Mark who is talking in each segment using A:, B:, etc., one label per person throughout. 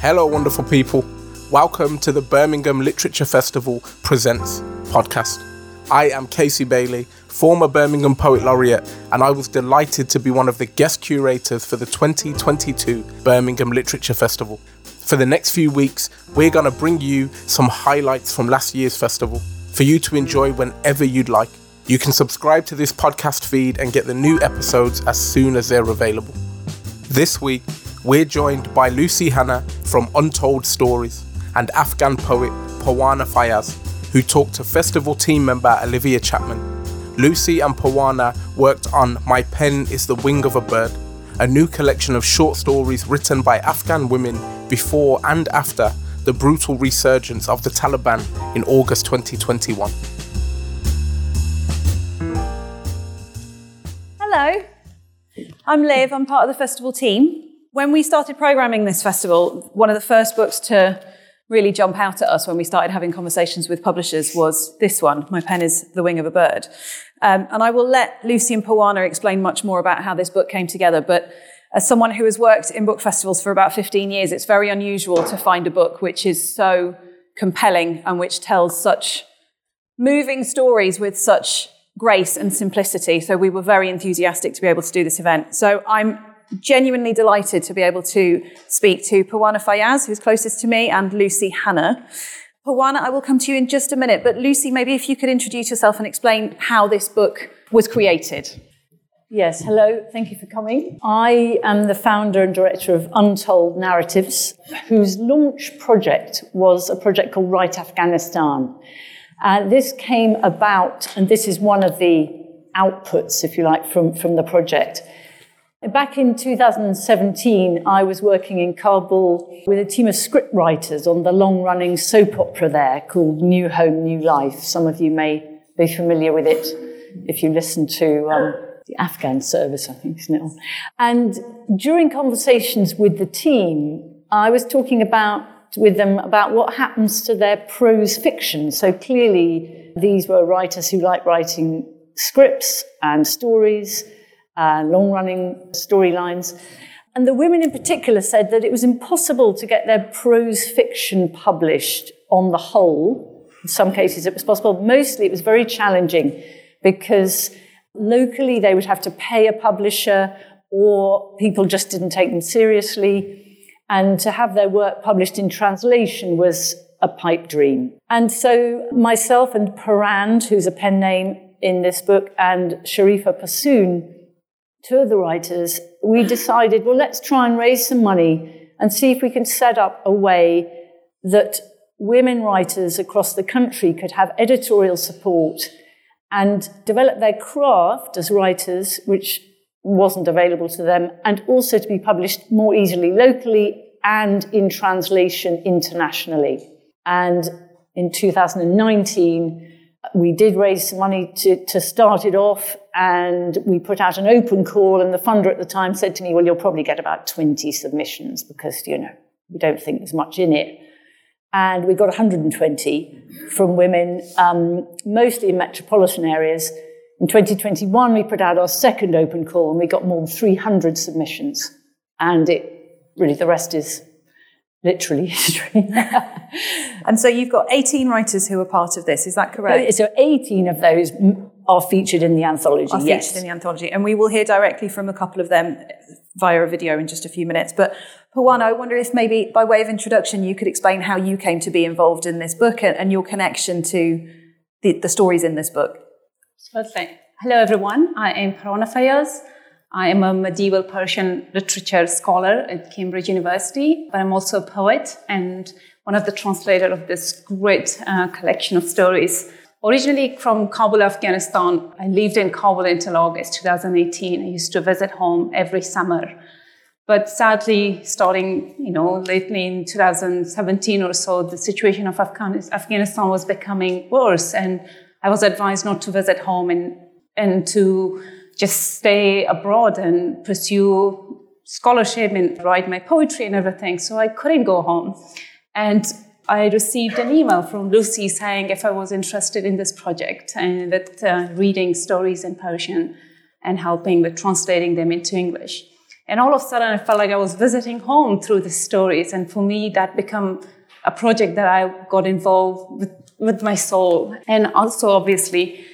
A: Hello, wonderful people. Welcome to the Birmingham Literature Festival Presents podcast. I am Casey Bailey, former Birmingham Poet Laureate, and I was delighted to be one of the guest curators for the 2022 Birmingham Literature Festival. For the next few weeks, we're going to bring you some highlights from last year's festival for you to enjoy whenever you'd like. You can subscribe to this podcast feed and get the new episodes as soon as they're available. This week, we're joined by Lucy Hannah from Untold Stories and Afghan poet Parwana Fayaz, who talked to festival team member Olivia Chapman. Lucy and Parwana worked on My Pen is the Wing of a Bird, a new collection of short stories written by Afghan women before and after the brutal resurgence of the Taliban in August 2021.
B: Hello, I'm Liv. I'm part of the festival team when we started programming this festival, one of the first books to really jump out at us when we started having conversations with publishers was this one, My Pen is the Wing of a Bird. Um, and I will let Lucy and Parwana explain much more about how this book came together. But as someone who has worked in book festivals for about 15 years, it's very unusual to find a book which is so compelling and which tells such moving stories with such grace and simplicity. So we were very enthusiastic to be able to do this event. So I'm genuinely delighted to be able to speak to Parwana Fayaz, who's closest to me, and Lucy Hannah. Parwana, I will come to you in just a minute, but Lucy, maybe if you could introduce yourself and explain how this book was created.
C: Yes, hello, thank you for coming. I am the founder and director of Untold Narratives, whose launch project was a project called Write Afghanistan. Uh, this came about, and this is one of the outputs, if you like, from, from the project. Back in 2017, I was working in Kabul with a team of scriptwriters on the long running soap opera there called New Home, New Life. Some of you may be familiar with it if you listen to um, the Afghan service, I think, isn't it? And during conversations with the team, I was talking about with them about what happens to their prose fiction. So clearly, these were writers who like writing scripts and stories uh, long running storylines. And the women in particular said that it was impossible to get their prose fiction published on the whole. In some cases it was possible. Mostly it was very challenging because locally they would have to pay a publisher or people just didn't take them seriously. And to have their work published in translation was a pipe dream. And so myself and Parand, who's a pen name in this book, and Sharifa Passoon, two of the writers, we decided, well, let's try and raise some money and see if we can set up a way that women writers across the country could have editorial support and develop their craft as writers, which wasn't available to them, and also to be published more easily locally and in translation internationally. And in 2019, we did raise some money to, to start it off and we put out an open call and the funder at the time said to me, well, you'll probably get about 20 submissions because, you know, we don't think there's much in it. And we got 120 from women, um, mostly in metropolitan areas. In 2021, we put out our second open call and we got more than 300 submissions. And it really, the rest is literally history.
B: and so you've got 18 writers who are part of this, is that correct?
C: So 18 of those are featured in the anthology,
B: are
C: yes.
B: featured in the anthology. And we will hear directly from a couple of them via a video in just a few minutes. But Parwana, I wonder if maybe by way of introduction, you could explain how you came to be involved in this book and, and your connection to the, the stories in this book.
D: Certainly. Hello, everyone. I am Parwana Fayaz. I am a medieval Persian literature scholar at Cambridge University, but I'm also a poet and one of the translators of this great uh, collection of stories. Originally from Kabul, Afghanistan, I lived in Kabul until August 2018. I used to visit home every summer. But sadly, starting, you know, lately in 2017 or so, the situation of Afghanistan was becoming worse. And I was advised not to visit home and, and to just stay abroad and pursue scholarship and write my poetry and everything. So I couldn't go home. And I received an email from Lucy saying if I was interested in this project and with uh, reading stories in Persian and helping with translating them into English. And all of a sudden, I felt like I was visiting home through the stories. And for me, that became a project that I got involved with, with my soul. And also, obviously,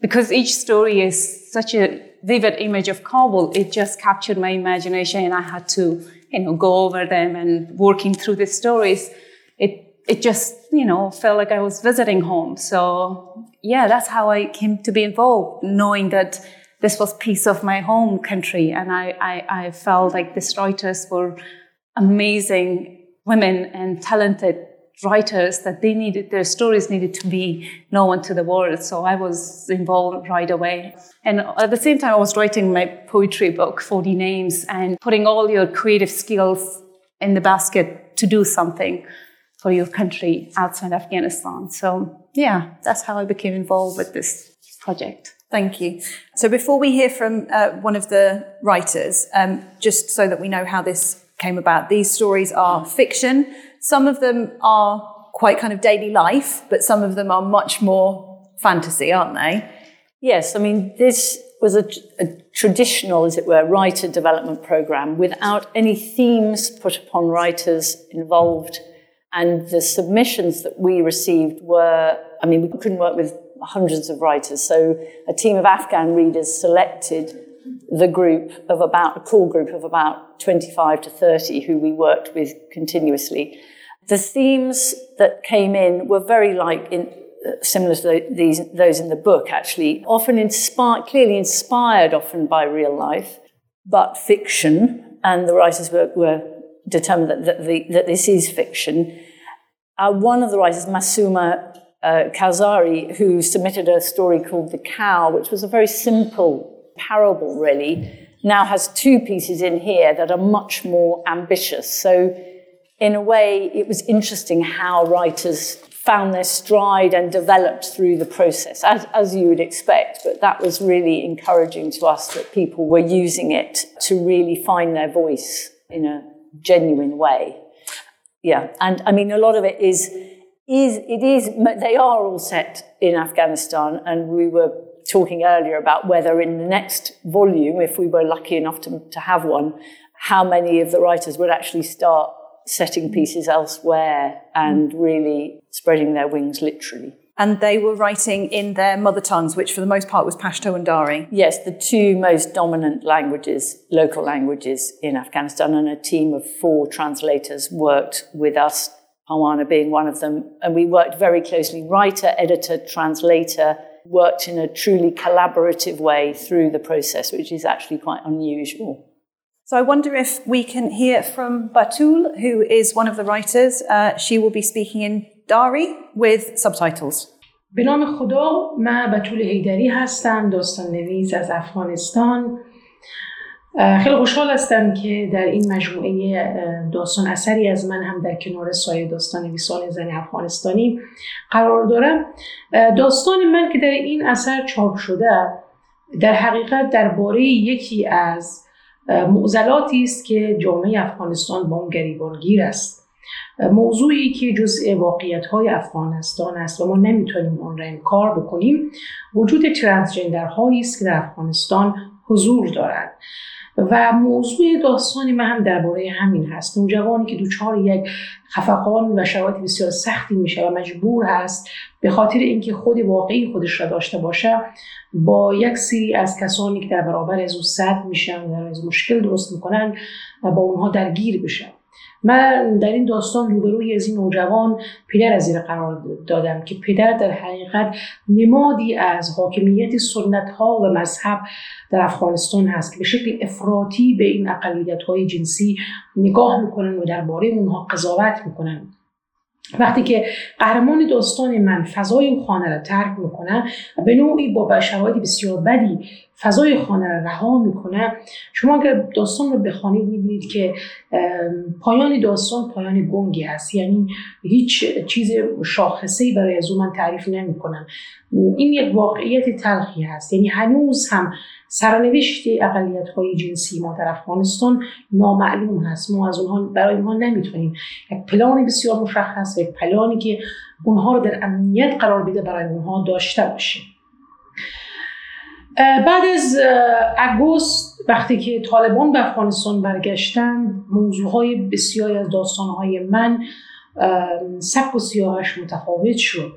D: because each story is such a vivid image of Kabul, it just captured my imagination, and I had to, you know, go over them and working through the stories. It it just, you know, felt like I was visiting home. So yeah, that's how I came to be involved, knowing that this was piece of my home country. And I, I, I felt like these writers were amazing women and talented writers that they needed their stories needed to be known to the world so i was involved right away and at the same time i was writing my poetry book 40 names and putting all your creative skills in the basket to do something for your country outside afghanistan so yeah that's how i became involved with this project
B: Thank you. So before we hear from uh, one of the writers, um, just so that we know how this came about, these stories are fiction. Some of them are quite kind of daily life, but some of them are much more fantasy, aren't they?
C: Yes, I mean, this was a, a traditional, as it were, writer development program without any themes put upon writers involved. And the submissions that we received were, I mean, we couldn't work with hundreds of writers. So a team of Afghan readers selected the group of about, a core group of about 25 to 30 who we worked with continuously. The themes that came in were very like in, uh, similar to these, those in the book, actually, often inspired, clearly inspired often by real life, but fiction. And the writers were, were determined that, that, the, that this is fiction. Uh, one of the writers, Masuma uh, who submitted a story called The Cow, which was a very simple parable, really, now has two pieces in here that are much more ambitious. So, in a way, it was interesting how writers found their stride and developed through the process, as, as you would expect. But that was really encouraging to us that people were using it to really find their voice in a genuine way. Yeah, and I mean, a lot of it is is it is they are all set in Afghanistan, and we were talking earlier about whether in the next volume, if we were lucky enough to, to have one, how many of the writers would actually start setting pieces elsewhere and really spreading their wings literally.
B: And they were writing in their mother tongues, which for the most part was Pashto and Dari.
C: Yes, the two most dominant languages, local languages in Afghanistan, and a team of four translators worked with us Parwana being one of them. And we worked very closely, writer, editor, translator, worked in a truly collaborative way through the process, which is actually quite unusual.
B: So I wonder if we can hear from Batul, who is one of the writers. Uh, she will be speaking in Dari with subtitles.
E: به نام خدا من بطول هیدری هستم داستان نویس از افغانستان خیلی خوشحال هستم که در این مجموعه داستان اثری از من هم در کنار سایر داستان نویسان زن افغانستانی قرار دارم داستان من که در این اثر چاپ شده در حقیقت درباره یکی از معضلاتی است که جامعه افغانستان با اون گریبانگیر است. موضوعی که جزء واقعیت های افغانستان است و ما نمی‌تونیم آن را انکار بکنیم وجود ترانسجندر هایی است که در افغانستان حضور دارند. و موضوع داستانی من هم درباره همین هست. نوجوانی که دوچار یک خفقان و شرایط بسیار سختی میشه و مجبور هست به خاطر اینکه خود واقعی خودش را داشته باشه با یک سری از کسانی که در برابر از او صد میشن و از مشکل درست می‌کنن و با اونها درگیر بشن. من در این داستان روبروی از این نوجوان پدر از زیر قرار دادم که پدر در حقیقت نمادی از حاکمیت سنت ها و مذهب در افغانستان هست که به شکل افراطی به این اقلیت های جنسی نگاه می‌کنن و درباره اونها قضاوت می‌کنن. وقتی که قهرمان داستان من فضای اون خانه را ترک می‌کنه به نوعی با شرایط بسیار بدی فضای خانه را رها می‌کنه. شما اگر داستان رو بخوانید می‌بینید که پایان داستان پایان گنگی هست یعنی هیچ چیز شاخصه‌ای برای از من تعریف نمی‌کنم. این یک واقعیت تلخی هست یعنی هنوز هم سرنوشت اقلیت های جنسی ما در افغانستان نامعلوم هست. ما از اونها برای اونها نمی‌تونیم یک پلان بسیار مشخص یک پلانی که اونها رو در امنیت قرار بده برای اونها داشته باشیم بعد از اگوست وقتی که طالبان به افغانستان برگشتند موضوعهای بسیاری از داستانهای من سبک و سیاهش متفاوت شد.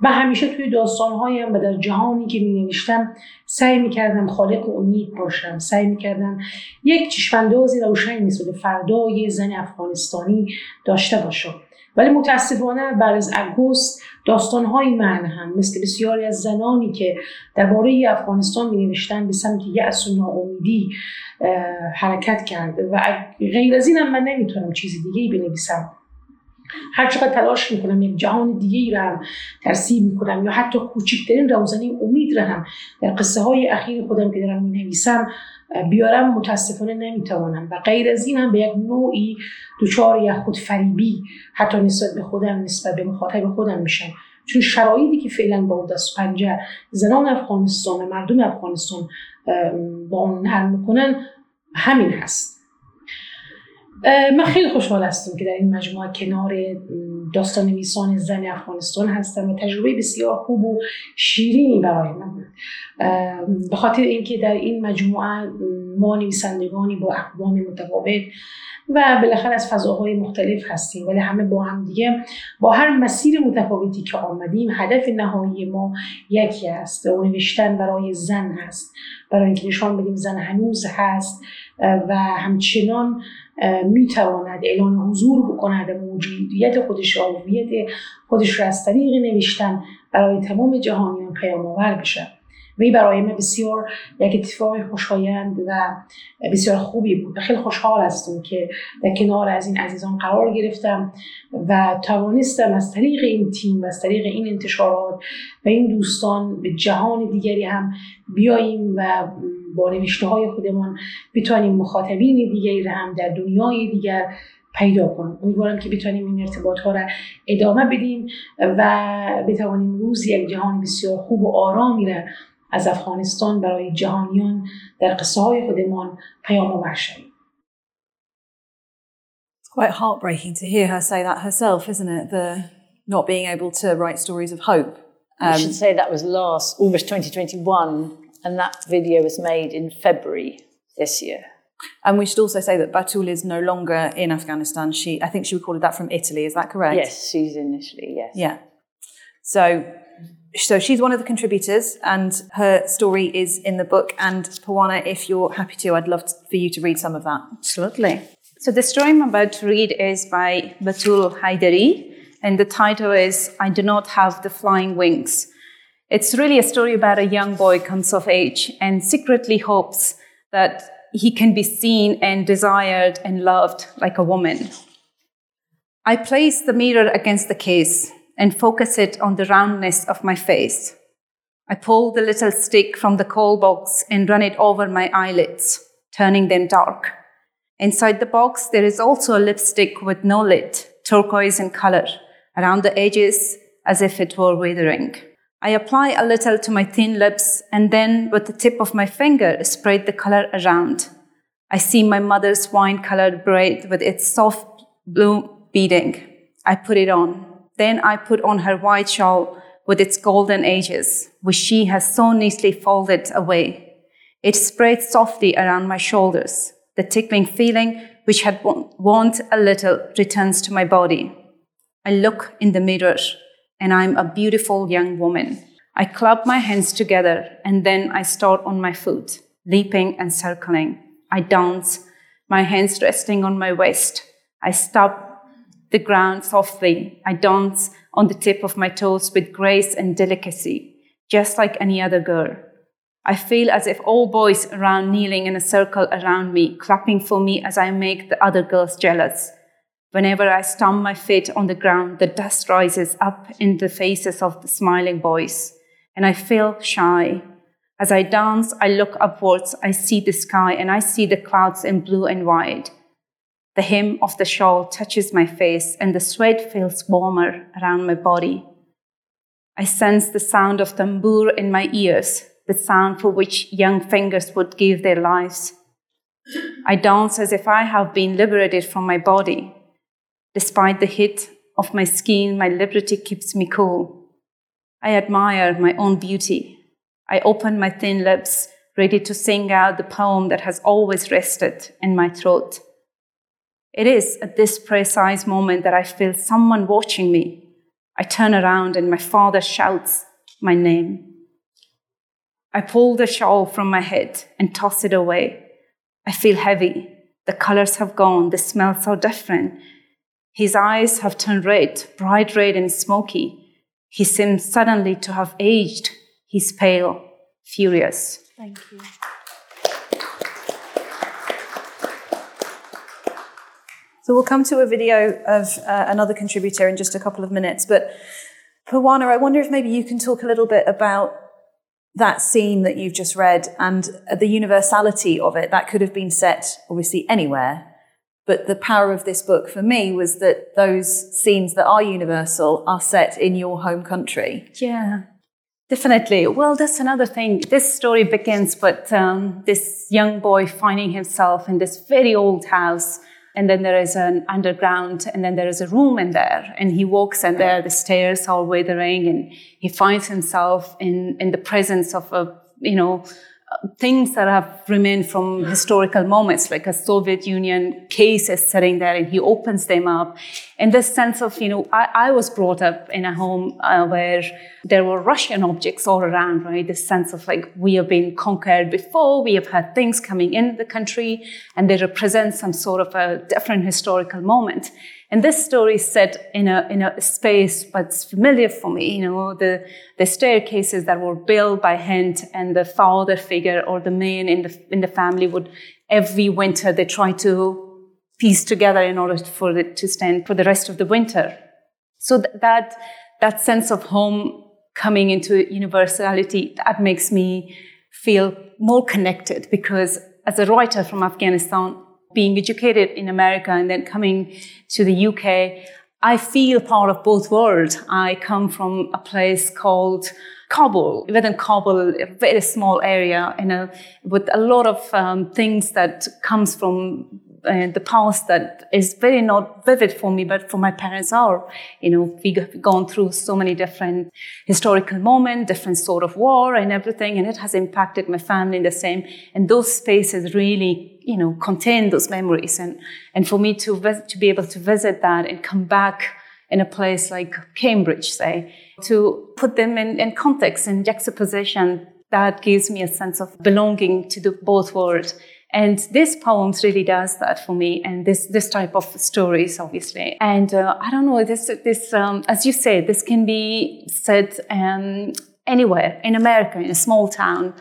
E: و همیشه توی داستانهایم و در جهانی که می نوشتم سعی می کردم خالق امید باشم. سعی می کردم یک چشماندازی روشنی نسبت فردا یه زن افغانستانی داشته باشم. ولی متاسفانه بعد از اگوست داستانهای من هم مثل بسیاری از زنانی که درباره افغانستان می نوشتن به سمت یأس و ناامیدی حرکت کرده و غیر از اینم من نمی‌تونم چیز دیگه بنویسم. هر چقدر تلاش می‌کنم یک جهان دیگه ای را هم ترسیم می‌کنم یا حتی کوچکترین روزنه امید را هم در قصه های اخیر خودم که دارم می‌نویسم بیارم متاسفانه نمی‌توانم و غیر از این هم به یک نوعی دچار یا خود فریبی حتی نسبت به خودم نسبت به مخاطب خودم میشم. چون شرایطی که فعلا با دست پنجه زنان افغانستان و مردم افغانستان با اون نرم می‌کنن همین هست. من خیلی خوشحال هستم که در این مجموعه کنار داستان نویسان زن افغانستان هستم و تجربه بسیار خوب و شیرینی برای من. بود به خاطر اینکه در این مجموعه ما نویسندگانی با اقوام متفاوت و بالاخره از فضاهای مختلف هستیم ولی همه با هم دیگه با هر مسیر متفاوتی که آمدیم هدف نهایی ما یکی است و نوشتن برای زن هست. برای اینکه نشان بدیم زن هنوز هست و همچنان می‌تواند اعلان حضور بکند موجودیت خودش هویت خودش را از طریق نوشتن برای تمام جهانیان پیام آور بشه. و برای من بسیار یک اتفاق خوشایند و بسیار خوبی بود. و خیلی خوشحال هستم که در کنار از این عزیزان قرار گرفتم و توانستم از طریق این تیم و از طریق این انتشارات و این دوستان به جهان دیگری هم بیاییم و با نوشته های خودمان بتوانیم مخاطبین دیگری را هم در دنیای دیگر پیدا کنیم. امیدوارم که بتوانیم این ارتباط ها را ادامه بدیم و بتوانیم روز یک جهان بسیار خوب و آرامی را از افغانستان برای جهانیان در قصه های خودمان پیام آور شویم
B: It's quite heartbreaking to hear her say that herself, isn't it? The not being able to write stories of hope.
C: Um, I should say that was last August 2021, and that video was made in February this year.
B: And we should also say that Batul is no longer in Afghanistan. She, I think she recorded that from Italy. Is that correct?
C: Yes, she's in Italy. Yes.
B: Yeah. So so she's one of the contributors, and her story is in the book. And Parwana, if you're happy to, I'd love for you to read some of that.
D: Absolutely. So the story I'm about to read is by Batul Haidari, and the title is "I Do Not Have the Flying Wings." It's really a story about a young boy comes of age and secretly hopes that he can be seen and desired and loved like a woman. I place the mirror against the case and focus it on the roundness of my face. I pull the little stick from the kohl box and run it over my eyelids, turning them dark. Inside the box, there is also a lipstick with no lid, turquoise in color, around the edges as if it were withering. I apply a little to my thin lips and then, with the tip of my finger, spread the color around. I see my mother's wine colored braid with its soft blue beading. I put it on. Then I put on her white shawl with its golden edges, which she has so neatly folded away. It spread softly around my shoulders. The tickling feeling, which had warmed a little, returns to my body. I look in the mirror, and I'm a beautiful young woman. I club my hands together, and then I start on my foot, leaping and circling. I dance, my hands resting on my waist. I stop the ground softly. I dance on the tip of my toes with grace and delicacy, just like any other girl. I feel as if all boys around kneeling in a circle around me, clapping for me as I make the other girls jealous. Whenever I stamp my feet on the ground, the dust rises up in the faces of the smiling boys, and I feel shy. As I dance, I look upwards, I see the sky, and I see the clouds in blue and white. The hem of the shawl touches my face, and the sweat feels warmer around my body. I sense the sound of tambour in my ears, the sound for which young fingers would give their lives. I dance as if I have been liberated from my body. Despite the heat of my skin, my liberty keeps me cool. I admire my own beauty. I open my thin lips ready to sing out the poem that has always rested in my throat. It is at this precise moment that I feel someone watching me. I turn around and my father shouts my name. I pull the shawl from my head and toss it away. I feel heavy. The colors have gone. The smells are different. His eyes have turned red, bright red and smoky. He seems suddenly to have aged. He's pale, furious.
B: Thank you. So we'll come to a video of uh, another contributor in just a couple of minutes. But Parwana, I wonder if maybe you can talk a little bit about that scene that you've just read and the universality of it. That could have been set obviously anywhere. But the power of this book for me was that those scenes that are universal are set in your home country.
D: Yeah. Definitely. Well, that's another thing. This story begins with um, this young boy finding himself in this very old house and then there is an underground and then there is a room in there. And he walks in there the stairs are withering and he finds himself in in the presence of a you know things that have remained from historical moments, like a Soviet Union case is sitting there and he opens them up. And this sense of, you know, I, I was brought up in a home uh, where there were Russian objects all around, right? This sense of like, we have been conquered before, we have had things coming in the country, and they represent some sort of a different historical moment. And this story is set in a, in a space that's familiar for me, you know, the, the staircases that were built by hand and the father figure or the man in the, in the family would, every winter, they try to piece together in order for it to stand for the rest of the winter. So th- that, that sense of home coming into universality, that makes me feel more connected because as a writer from Afghanistan, being educated in America and then coming to the UK, I feel part of both worlds. I come from a place called Kabul, within Kabul, a very small area, you know, with a lot of um, things that comes from the past that is very not vivid for me, but for my parents are. You know, we've gone through so many different historical moments, different sort of war and everything, and it has impacted my family in the same. And those spaces really, you know, contain those memories. And, and for me to, vis- to be able to visit that and come back in a place like Cambridge, say, to put them in, in context and juxtaposition, that gives me a sense of belonging to the both worlds and this poems really does that for me, and this this type of stories, obviously. And uh, I don't know, this this um, as you said, this can be said um, anywhere in America, in a small town.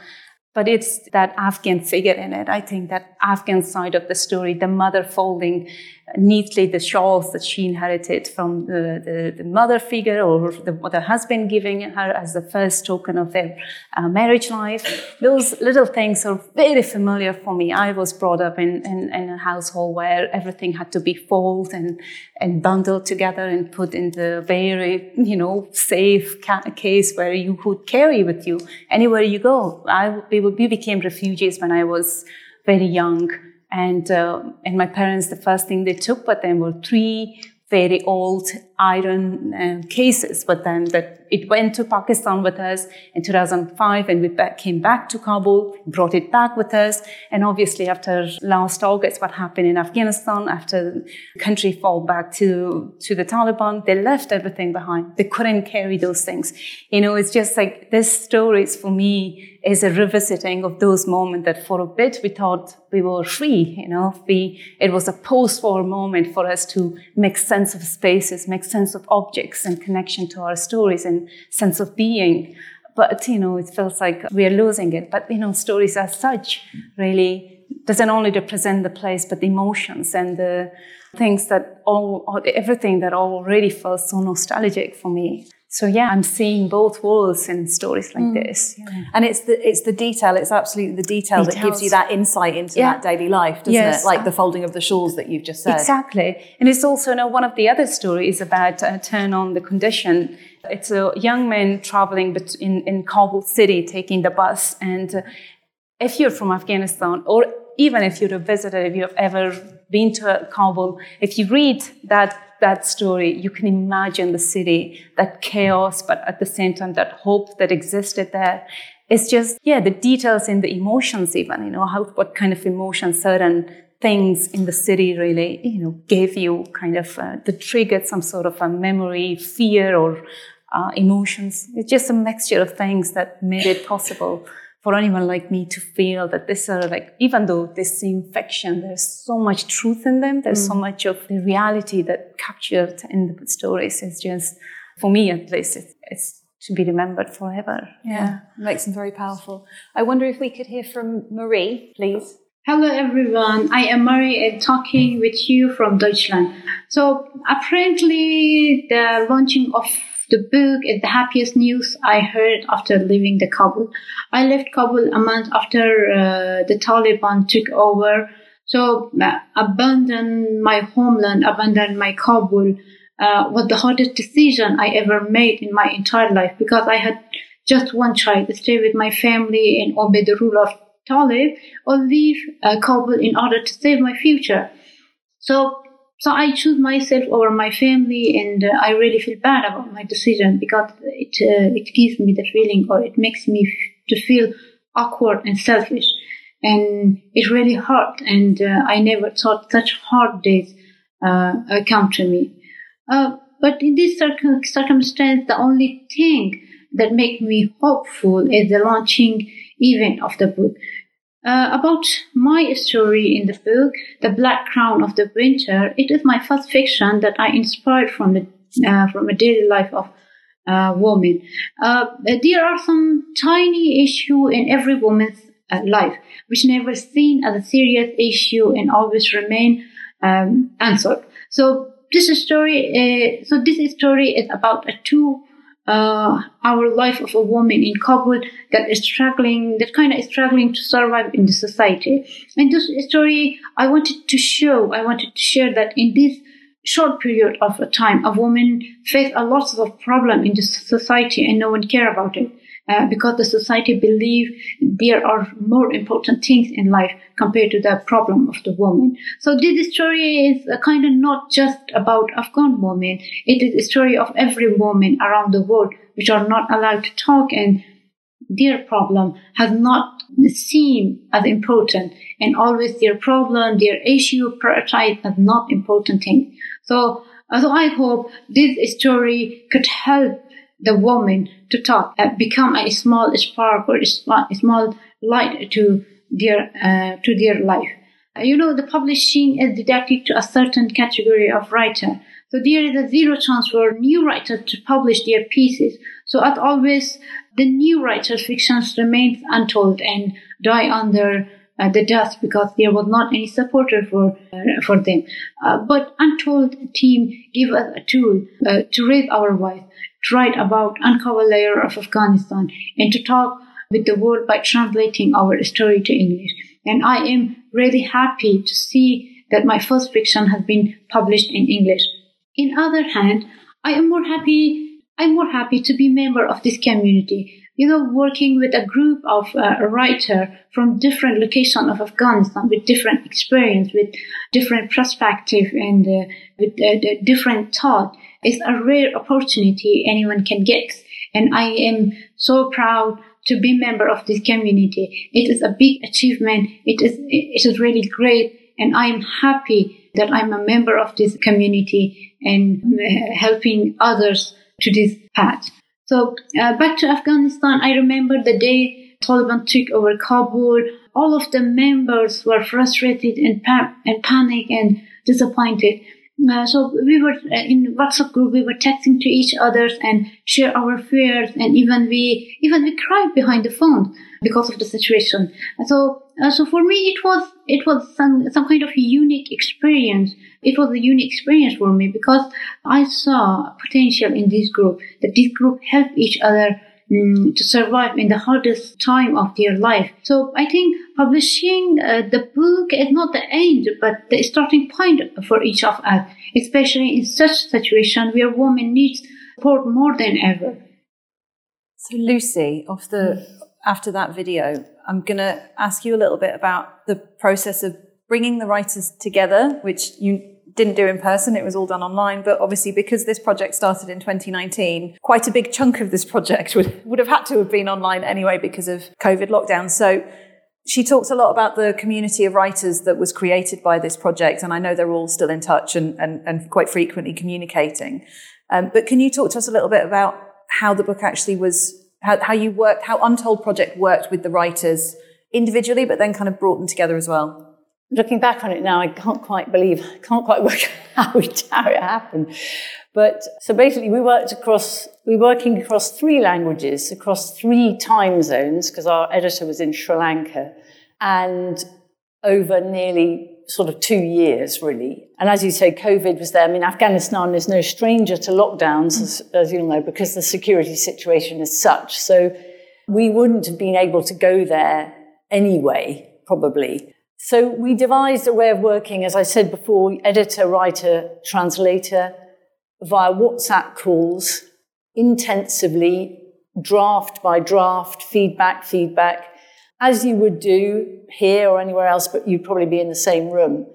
D: But it's that Afghan figure in it. I think that Afghan side of the story, the mother folding neatly the shawls that she inherited from the, the, the mother figure or the, the, husband giving her as the first token of their uh, marriage life. Those little things are very familiar for me. I was brought up in, in, in a household where everything had to be folded and, and bundled together and put in the very, you know, safe ca- case where you could carry with you anywhere you go. I, we, we became refugees when I was very young and, uh, and my parents, the first thing they took but them were three very old iron uh, cases. But then that it went to Pakistan with us in 2005 and we back, came back to Kabul, brought it back with us. And obviously after last August, what happened in Afghanistan, after the country fall back to, to the Taliban, they left everything behind. They couldn't carry those things. You know, it's just like this story is for me is a revisiting of those moments that for a bit we thought we were free, you know, we, it was a post-war moment for us to make sense of spaces, make sense of objects and connection to our stories and sense of being. But, you know, it feels like we are losing it. But, you know, stories as such really doesn't only represent the place, but the emotions and the things that all, everything that already feels so nostalgic for me. So yeah, I'm seeing both worlds in stories like mm. this.
B: Yeah. And it's the it's the detail. It's absolutely the detail Details. that gives you that insight into yeah. that daily life, doesn't yes. it? Like the folding of the shawls that you've just said.
D: Exactly. And it's also know, one of the other stories about uh, turn on the condition. It's a young man traveling in in Kabul city, taking the bus, and uh, if you're from Afghanistan or even if you're a visitor, if you've ever been to Kabul, if you read that that story, you can imagine the city, that chaos, but at the same time, that hope that existed there. it's just yeah the details in the emotions even you know how what kind of emotions certain things in the city really you know gave you kind of uh, the triggered some sort of a memory fear or uh, emotions it's just a mixture of things that made it possible for anyone like me to feel that this are like even though they seem fiction there's so much truth in them there's mm. so much of the reality that captured in the stories it's just for me at least it's, it's to be remembered forever.
B: Yeah, makes them very powerful. I wonder if we could hear from Marie, please.
F: Hello everyone, I am Marie and talking with you from Deutschland. So apparently the launching of the book is the happiest news I heard after leaving the Kabul. I left Kabul a month after uh, the Taliban took over. So uh, abandoned my homeland, abandoned my Kabul, uh, was the hardest decision I ever made in my entire life because I had just one child, stay with my family and obey the rule of Talib, or leave uh, Kabul in order to save my future. So, so I choose myself over my family, and uh, I really feel bad about my decision because it uh, it gives me the feeling, or it makes me f- to feel awkward and selfish, and it really hurt. And uh, I never thought such hard days uh, come to me. Uh, but in this circum- circumstance, the only thing that make me hopeful is the launching event of the book. Uh, about my story in the book, The Black Crown of the Winter, it is my first fiction that I inspired from the uh, from a daily life of uh, woman. Uh, there are some tiny issue in every woman's uh, life which never seen as a serious issue and always remain um, answered. So this story, uh, so this story is about a two uh, our life of a woman in Kabul that is struggling, that kind of struggling to survive in the society. And this story, I wanted to show, I wanted to share that in this short period of time, a woman faced a lot of problem in the society and no one care about it. Uh, because the society believe there are more important things in life compared to the problem of the woman. So this story is kind of not just about Afghan women. It is a story of every woman around the world which are not allowed to talk and their problem has not seemed as important and always their problem, their issue prioritized as not important thing. So, so I hope this story could help the woman to talk, uh, become a small spark or a small, a small light to their uh, to their life. Uh, you know, the publishing is dedicated to a certain category of writer. So there is a zero chance for new writers to publish their pieces. So as always, the new writers' fictions remains untold and die under uh, the dust because there was not any supporter for uh, for them. Uh, but Untold team gave us a tool uh, to raise our voice write about uncover layer of Afghanistan and to talk with the world by translating our story to English. And I am really happy to see that my first fiction has been published in English. In other hand, I am more happy I'm more happy to be member of this community. You know, working with a group of uh, writer from different locations of Afghanistan with different experience, with different perspective and uh, with uh, different thought is a rare opportunity anyone can get. And I am so proud to be member of this community. It is a big achievement. It is, it is really great. And I am happy that I'm a member of this community and uh, helping others to this path. So uh, back to Afghanistan, I remember the day Taliban took over Kabul. All of the members were frustrated and, pa- and panic and disappointed. Uh, so we were uh, in WhatsApp group. We were texting to each other and share our fears, and even we even we cried behind the phone because of the situation. So uh, so for me, it was it was some some kind of unique experience. It was a unique experience for me because I saw potential in this group. That this group helped each other um, to survive in the hardest time of their life. So I think publishing uh, the book is not the end, but the starting point for each of us, especially in such situation where women needs support more than ever.
B: So Lucy, the after that video, I'm going to ask you a little bit about the process of bringing the writers together, which you didn't do in person, it was all done online. But obviously, because this project started in 2019, quite a big chunk of this project would, would have had to have been online anyway because of COVID lockdown. So she talks a lot about the community of writers that was created by this project. And I know they're all still in touch and, and, and quite frequently communicating. Um, but can you talk to us a little bit about how the book actually was, how, how you worked, how Untold Project worked with the writers individually, but then kind of brought them together as well?
C: Looking back on it now, I can't quite believe, can't quite work out how it, it happened. But so basically, we worked across, we were working across three languages, across three time zones, because our editor was in Sri Lanka, and over nearly sort of two years, really. And as you say, COVID was there. I mean, Afghanistan is no stranger to lockdowns, as, as you'll know, because the security situation is such. So we wouldn't have been able to go there anyway, probably. So we devised a way of working, as I said before, editor, writer, translator, via WhatsApp calls, intensively, draft by draft, feedback, feedback, as you would do here or anywhere else, but you'd probably be in the same room.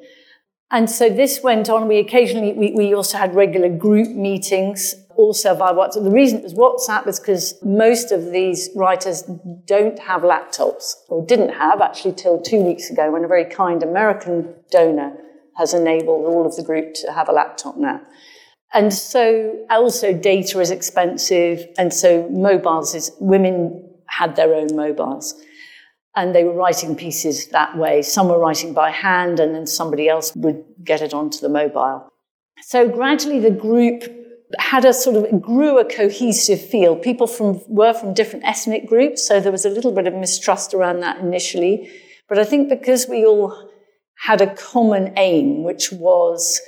C: And so this went on. We occasionally, we, we also had regular group meetings also via WhatsApp. The reason it was WhatsApp is because most of these writers don't have laptops, or didn't have actually till two weeks ago when a very kind American donor has enabled all of the group to have a laptop now. And so also data is expensive, and so mobiles is, women had their own mobiles. And they were writing pieces that way. Some were writing by hand, and then somebody else would get it onto the mobile. So gradually the group had a sort of grew a cohesive feel. People from were from different ethnic groups, so there was a little bit of mistrust around that initially. But I think because we all had a common aim, which was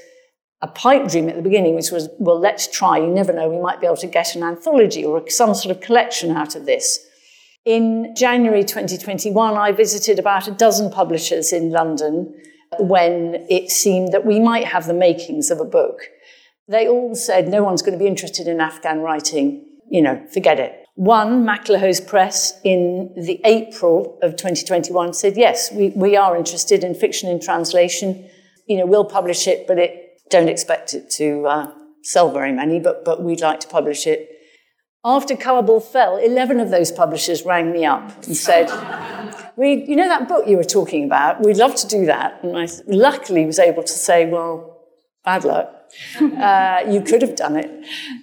C: a pipe dream at the beginning, which was, well, let's try. You never know, we might be able to get an anthology or some sort of collection out of this. In January 2021, I visited about a dozen publishers in London when it seemed that we might have the makings of a book. They all said no one's going to be interested in Afghan writing. You know, forget it. One, MacLehose Press, in the April of 2021 said, yes, we, we are interested in fiction in translation. You know, we'll publish it, but it, don't expect it to uh, sell very many, but, but we'd like to publish it. After Kabul fell, 11 of those publishers rang me up and said, we, you know that book you were talking about? We'd love to do that. And I luckily was able to say, well, bad luck. Uh, you could have done it.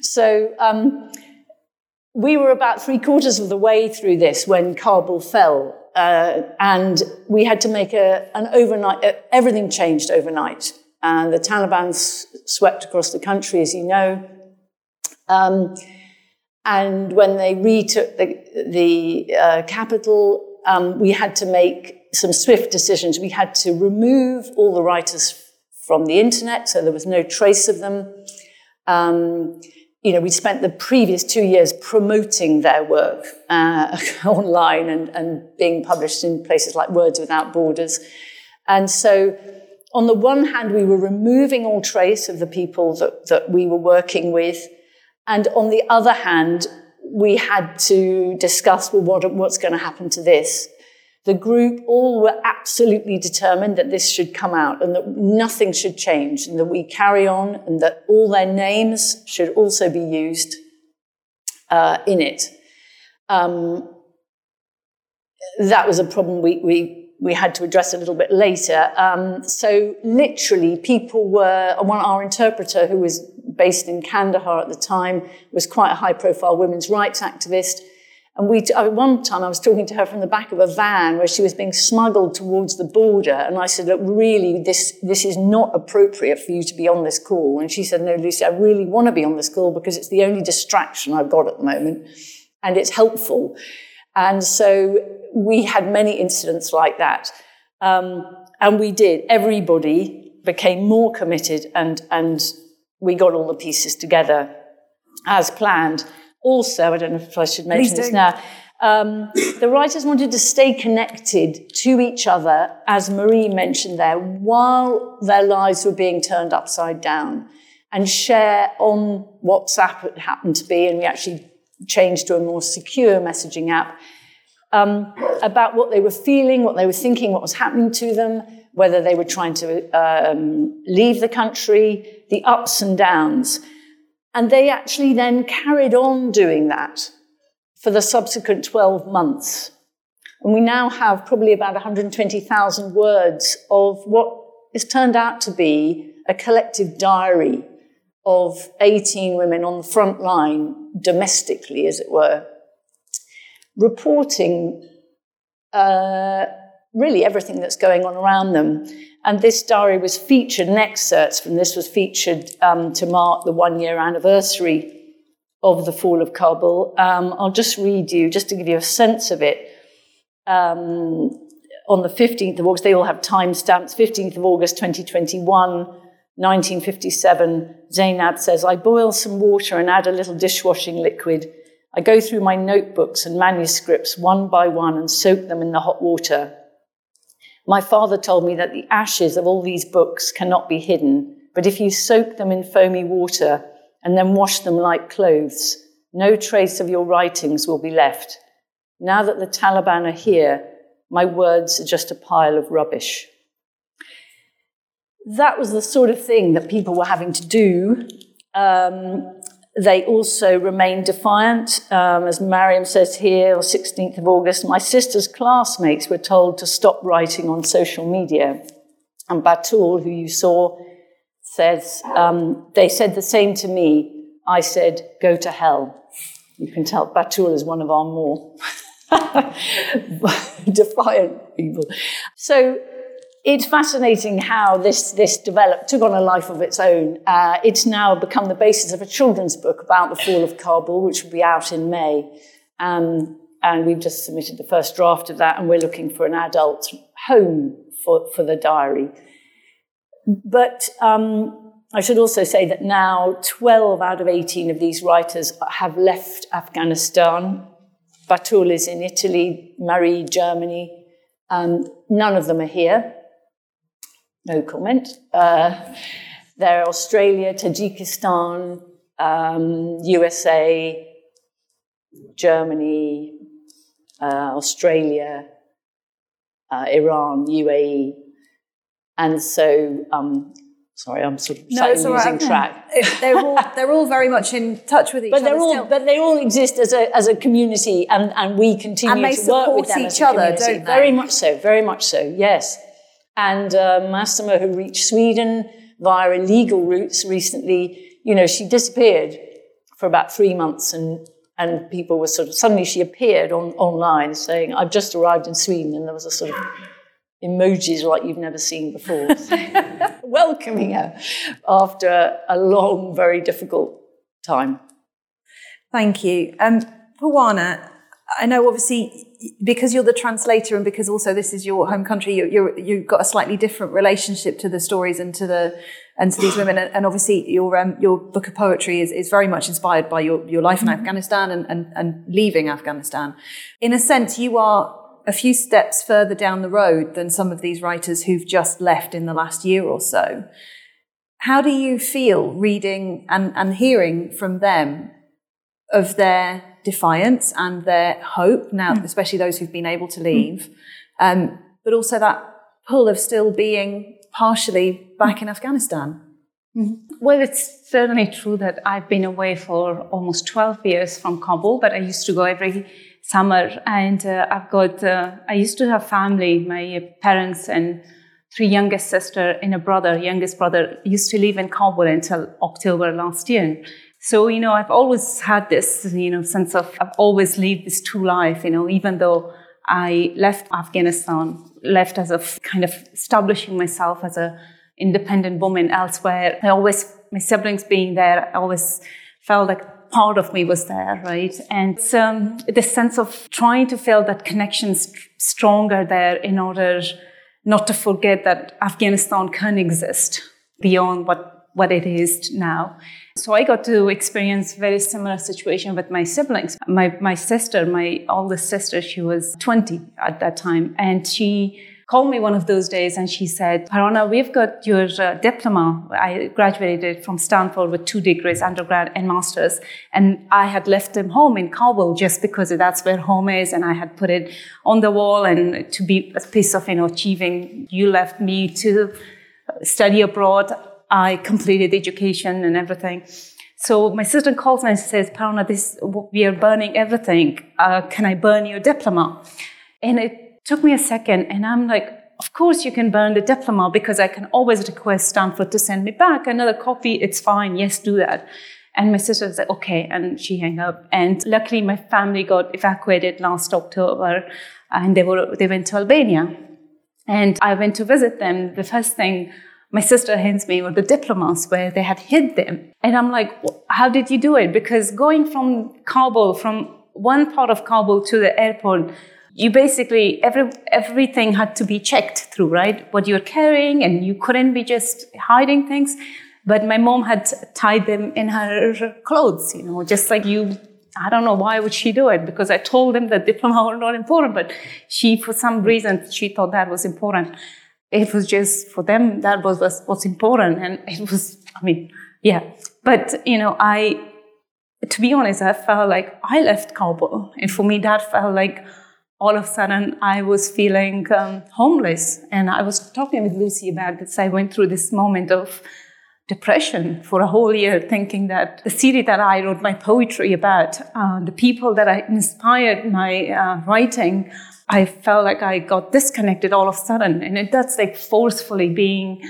C: So um, we were about three quarters of the way through this when Kabul fell. Uh, and we had to make a, an overnight, uh, everything changed overnight. And the Taliban s- swept across the country, as you know. Um, and when they retook the, the uh, capital, um, we had to make some swift decisions. We had to remove all the writers from the internet, so there was no trace of them. Um, you know, we spent the previous two years promoting their work uh, online and, and being published in places like Words Without Borders. And so, on the one hand, we were removing all trace of the people that, that we were working with. And on the other hand, we had to discuss well, what, what's going to happen to this. The group all were absolutely determined that this should come out and that nothing should change and that we carry on and that all their names should also be used uh, in it. Um, that was a problem we, we, we had to address a little bit later. Um, so literally, people were, one, our interpreter, who was based in Kandahar at the time, was quite a high profile women's rights activist. And we, at one time, I was talking to her from the back of a van where she was being smuggled towards the border. And I said, look, really, this, this is not appropriate for you to be on this call. And she said, no, Lucy, I really want to be on this call because it's the only distraction I've got at the moment. And it's helpful. And so we had many incidents like that. Um, and we did. Everybody became more committed and, and we got all the pieces together as planned. Also, I don't know if I should mention this now. Um, the writers wanted to stay connected to each other, as Marie mentioned there, while their lives were being turned upside down, and share on WhatsApp it happened to be, and we actually changed to a more secure messaging app, um, about what they were feeling, what they were thinking, what was happening to them, whether they were trying to um, leave the country, the ups and downs. And they actually then carried on doing that for the subsequent 12 months. And we now have probably about 120,000 words of what has turned out to be a collective diary of 18 women on the front line, domestically, as it were, reporting uh, really everything that's going on around them. And this diary was featured, and excerpts from this was featured um, to mark the one year anniversary of the fall of Kabul. Um, I'll just read you, just to give you a sense of it. Um, on the 15th of August, they all have timestamps, 15th of August 2021, 1957, Zainab says, I boil some water and add a little dishwashing liquid. I go through my notebooks and manuscripts one by one and soak them in the hot water. My father told me that the ashes of all these books cannot be hidden, but if you soak them in foamy water and then wash them like clothes, no trace of your writings will be left. Now that the Taliban are here, my words are just a pile of rubbish. That was the sort of thing that people were having to do. Um, they also remain defiant. Um, as Mariam says here, on 16th of August, my sister's classmates were told to stop writing on social media. And Batul, who you saw, says, um, they said the same to me. I said, go to hell. You can tell Batul is one of our more defiant people. So it's fascinating how this, this developed, took on a life of its own. Uh, it's now become the basis of a children's book about the fall of Kabul, which will be out in May. Um, and we've just submitted the first draft of that, and we're looking for an adult home for, for the diary. But um, I should also say that now 12 out of 18 of these writers have left Afghanistan. Batul is in Italy, Marie, Germany. Um, none of them are here no comment. Uh, they're Australia, Tajikistan, um, USA, Germany, uh, Australia, uh, Iran, UAE. And so, um, sorry, I'm sort of no, losing right. track.
B: they're, all, they're all very much in touch with each
C: but
B: other.
C: They're all, still. But they all exist as a, as a community, and, and we continue
B: and
C: to work with them
B: each other, don't
C: they? Very much so, very much so, yes. And uh, who reached Sweden via illegal routes recently, you know, she disappeared for about three months and and people were sort of suddenly she appeared on online saying, I've just arrived in Sweden, and there was a sort of emojis like you've never seen before, welcoming her after a long, very difficult time.
B: Thank you. Um, Parwana, I know obviously because you're the translator and because also this is your home country, you, you're, you've got a slightly different relationship to the stories and to the and to these women. And, and obviously, your um, your book of poetry is, is very much inspired by your, your life in mm-hmm. Afghanistan and, and, and leaving Afghanistan. In a sense, you are a few steps further down the road than some of these writers who've just left in the last year or so. How do you feel reading and, and hearing from them of their defiance and their hope now, mm. especially those who've been able to leave, um, but also that pull of still being partially back in Afghanistan.
D: Mm. Well, it's certainly true that I've been away for almost 12 years from Kabul, but I used to go every summer. And uh, I've got, uh, I used to have family, my parents and three youngest sister and a brother, youngest brother, used to live in Kabul until October last year. So, you know, I've always had this, you know, sense of, I've always lived this true life, you know, even though I left Afghanistan, left as a kind of establishing myself as a independent woman elsewhere. I always, my siblings being there, I always felt like part of me was there, right? And um, the sense of trying to feel that connection st- stronger there in order not to forget that Afghanistan can exist beyond what what it is now. So I got to experience very similar situation with my siblings. My, my sister, my oldest sister, she was 20 at that time, and she called me one of those days and she said, Parwana, we've got your uh, diploma. I graduated from Stanford with two degrees, undergrad and master's. And I had left them home in Kabul just because that's where home is. And I had put it on the wall and to be a piece of, you know, achieving. You left me to study abroad. I completed education and everything. So my sister calls me and says, Parwana, this, we are burning everything. Uh, can I burn your diploma? And it Took me a second, and I'm like, of course you can burn the diploma because I can always request Stanford to send me back another copy. It's fine. Yes, do that. And my sister said, okay. And she hung up. And luckily my family got evacuated last October and they were, they went to Albania. And I went to visit them. The first thing my sister hands me were the diplomas where they had hid them. And I'm like, how did you do it? Because going from Kabul, from one part of Kabul to the airport, you basically every everything had to be checked through, right? What you're carrying, and you couldn't be just hiding things. But my mom had tied them in her clothes, you know, just like you. I don't know why would she do it because I told them that diploma were not important, but she, for some reason, she thought that was important. It was just for them that was was what's important, and it was. I mean, yeah. But you know, I, to be honest, I felt like I left Kabul, and for me, that felt like all of a sudden I was feeling um, homeless. And I was talking with Lucy about this. I went through this moment of depression for a whole year, thinking that the city that I wrote my poetry about, uh, the people that I inspired my uh, writing, I felt like I got disconnected all of a sudden. And it, that's like forcefully being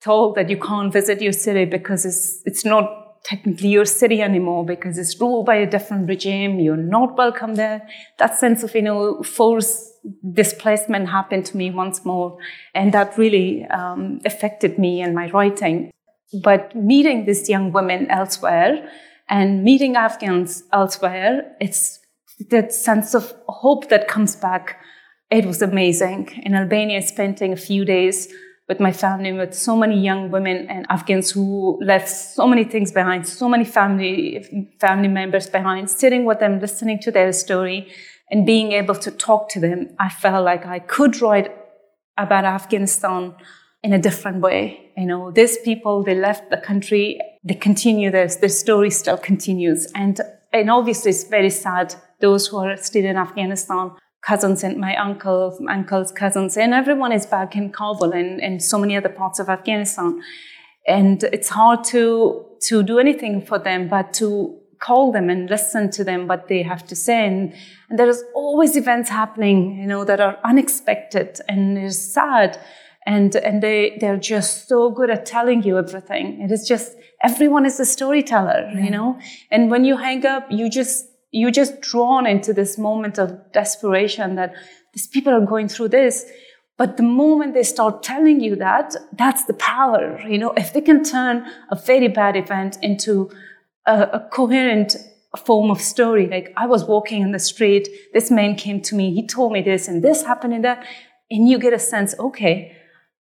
D: told that you can't visit your city because it's, it's not technically your city anymore because it's ruled by a different regime. You're not welcome there. That sense of, you know, forced displacement happened to me once more. And that really um, affected me and my writing. But meeting these young women elsewhere and meeting Afghans elsewhere, it's that sense of hope that comes back. It was amazing. In Albania, spending a few days with my family, with so many young women and Afghans who left so many things behind, so many family, family members behind, sitting with them, listening to their story and being able to talk to them. I felt like I could write about Afghanistan in a different way. You know, these people, they left the country, they continue, their, their story still continues. And, and obviously it's very sad, those who are still in Afghanistan cousins and my uncles, uncles, cousins, and everyone is back in Kabul and, and so many other parts of Afghanistan. And it's hard to, to do anything for them, but to call them and listen to them, what they have to say. And, and there is always events happening, you know, that are unexpected and is sad. And, and they, they're just so good at telling you everything. It is just, everyone is a storyteller, you know? And when you hang up, you just you're just drawn into this moment of desperation that these people are going through this. But the moment they start telling you that, that's the power. You know, if they can turn a very bad event into a, a coherent form of story, like I was walking in the street, this man came to me, he told me this, and this happened and that, and you get a sense, okay,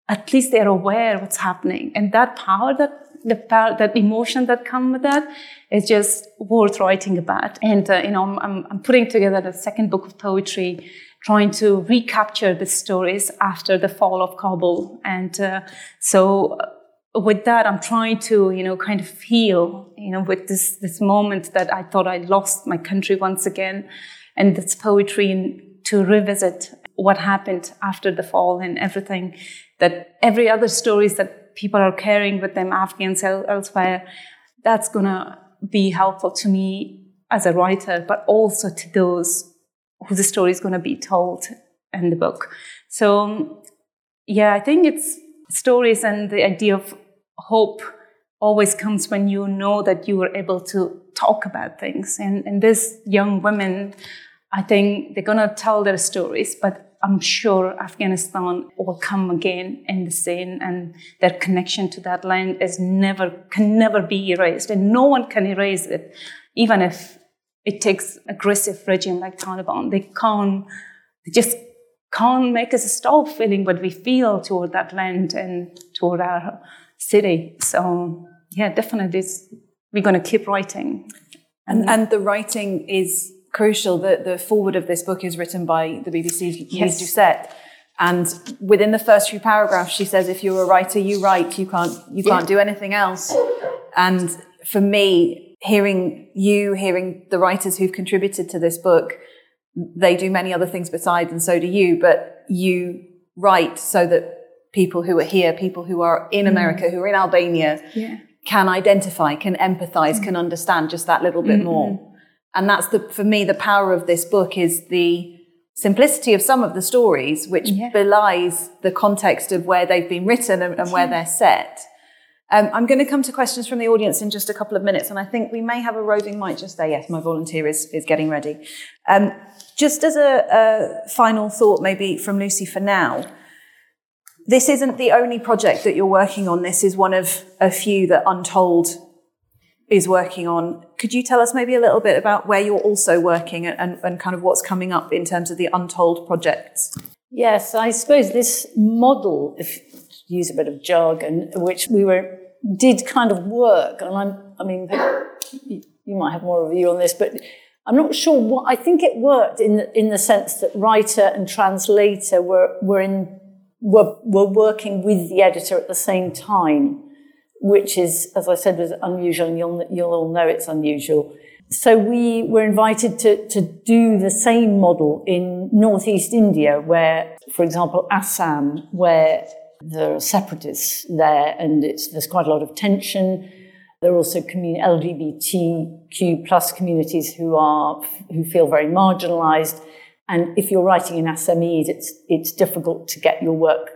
D: at least they're aware what's happening. And that power that the power, that emotion that come with that is just worth writing about. And uh, you know, I'm, I'm putting together the second book of poetry, trying to recapture the stories after the fall of Kabul. And uh, so, uh, with that, I'm trying to you know kind of heal, you know, with this this moment that I thought I lost my country once again, and this poetry to revisit what happened after the fall and everything that every other stories that people are carrying with them, Afghans elsewhere, that's to be helpful to me as a writer, but also to those who the story is to be told in the book. So, um, yeah, I think it's stories and the idea of hope always comes when you know that you were able to talk about things. And, and these young women, I think they're going to tell their stories, but I'm sure Afghanistan will come again in the scene and their connection to that land is never, can never be erased and no one can erase it, even if it takes aggressive regime like Taliban. They can't, they just can't make us stop feeling what we feel toward that land and toward our city. So yeah, definitely we're going to keep writing.
B: And, and the writing is crucial that the forward of this book is written by the BBC's yes. Lyse Doucet. And within the first few paragraphs, she says, if you're a writer, you write, you can't, you can't do anything else. And for me, hearing you, hearing the writers who've contributed to this book, they do many other things besides, and so do you, but you write so that people who are here, people who are in mm. America, who are in Albania,
D: Yeah.
B: can identify, can empathize, can understand just that little bit mm-hmm. more. And that's the, for me, the power of this book is the simplicity of some of the stories, which
D: Yeah.
B: belies the context of where they've been written and, and where they're set. Um, I'm going to come to questions from the audience in just a couple of minutes, and I think we may have a roving mic just there. Yes, my volunteer is, is getting ready. Um, just as a, a final thought, maybe from Lucy for now, this isn't the only project that you're working on. This is one of a few that Untold is working on. Could you tell us maybe a little bit about where you're also working and, and, kind of what's coming up in terms of the Untold projects?
C: Yes, I suppose this model, if use a bit of jargon, which we were did kind of work, and I'm, I mean, you you might have more of a view on this, but I'm not sure what. I think it worked in the, in the sense that writer and translator were were in were were working with the editor at the same time, which is, as I said, was unusual, and you'll you'll all know it's unusual. So we were invited to, to do the same model in northeast India, where, for example, Assam, where there are separatists there, and it's, there's quite a lot of tension. There are also LGBTQ plus communities who are who feel very marginalised, and if you're writing in Assamese, it's it's difficult to get your work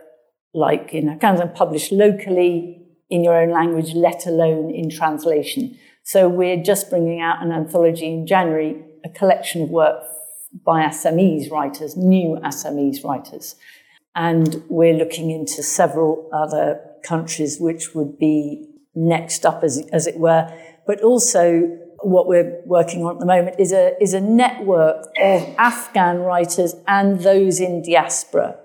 C: like in Afghanistan published locally in your own language, let alone in translation. So we're just bringing out an anthology in January, a collection of work by Assamese writers, new Assamese writers. And we're looking into several other countries which would be next up, as, as it were. But also, what we're working on at the moment is a, is a network of Afghan writers and those in diaspora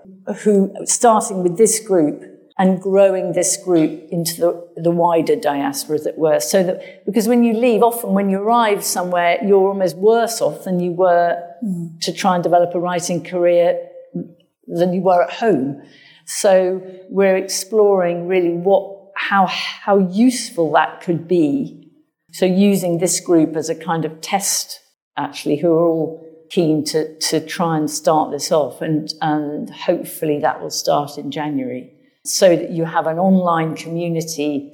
C: who, starting with this group, and growing this group into the, the wider diaspora, as it were. So that, because when you leave, often when you arrive somewhere, you're almost worse off than you were mm. to try and develop a writing career than you were at home. So we're exploring really what, how, how useful that could be. So using this group as a kind of test, actually, who are all keen to, to try and start this off. And, and hopefully that will start in January so that you have an online community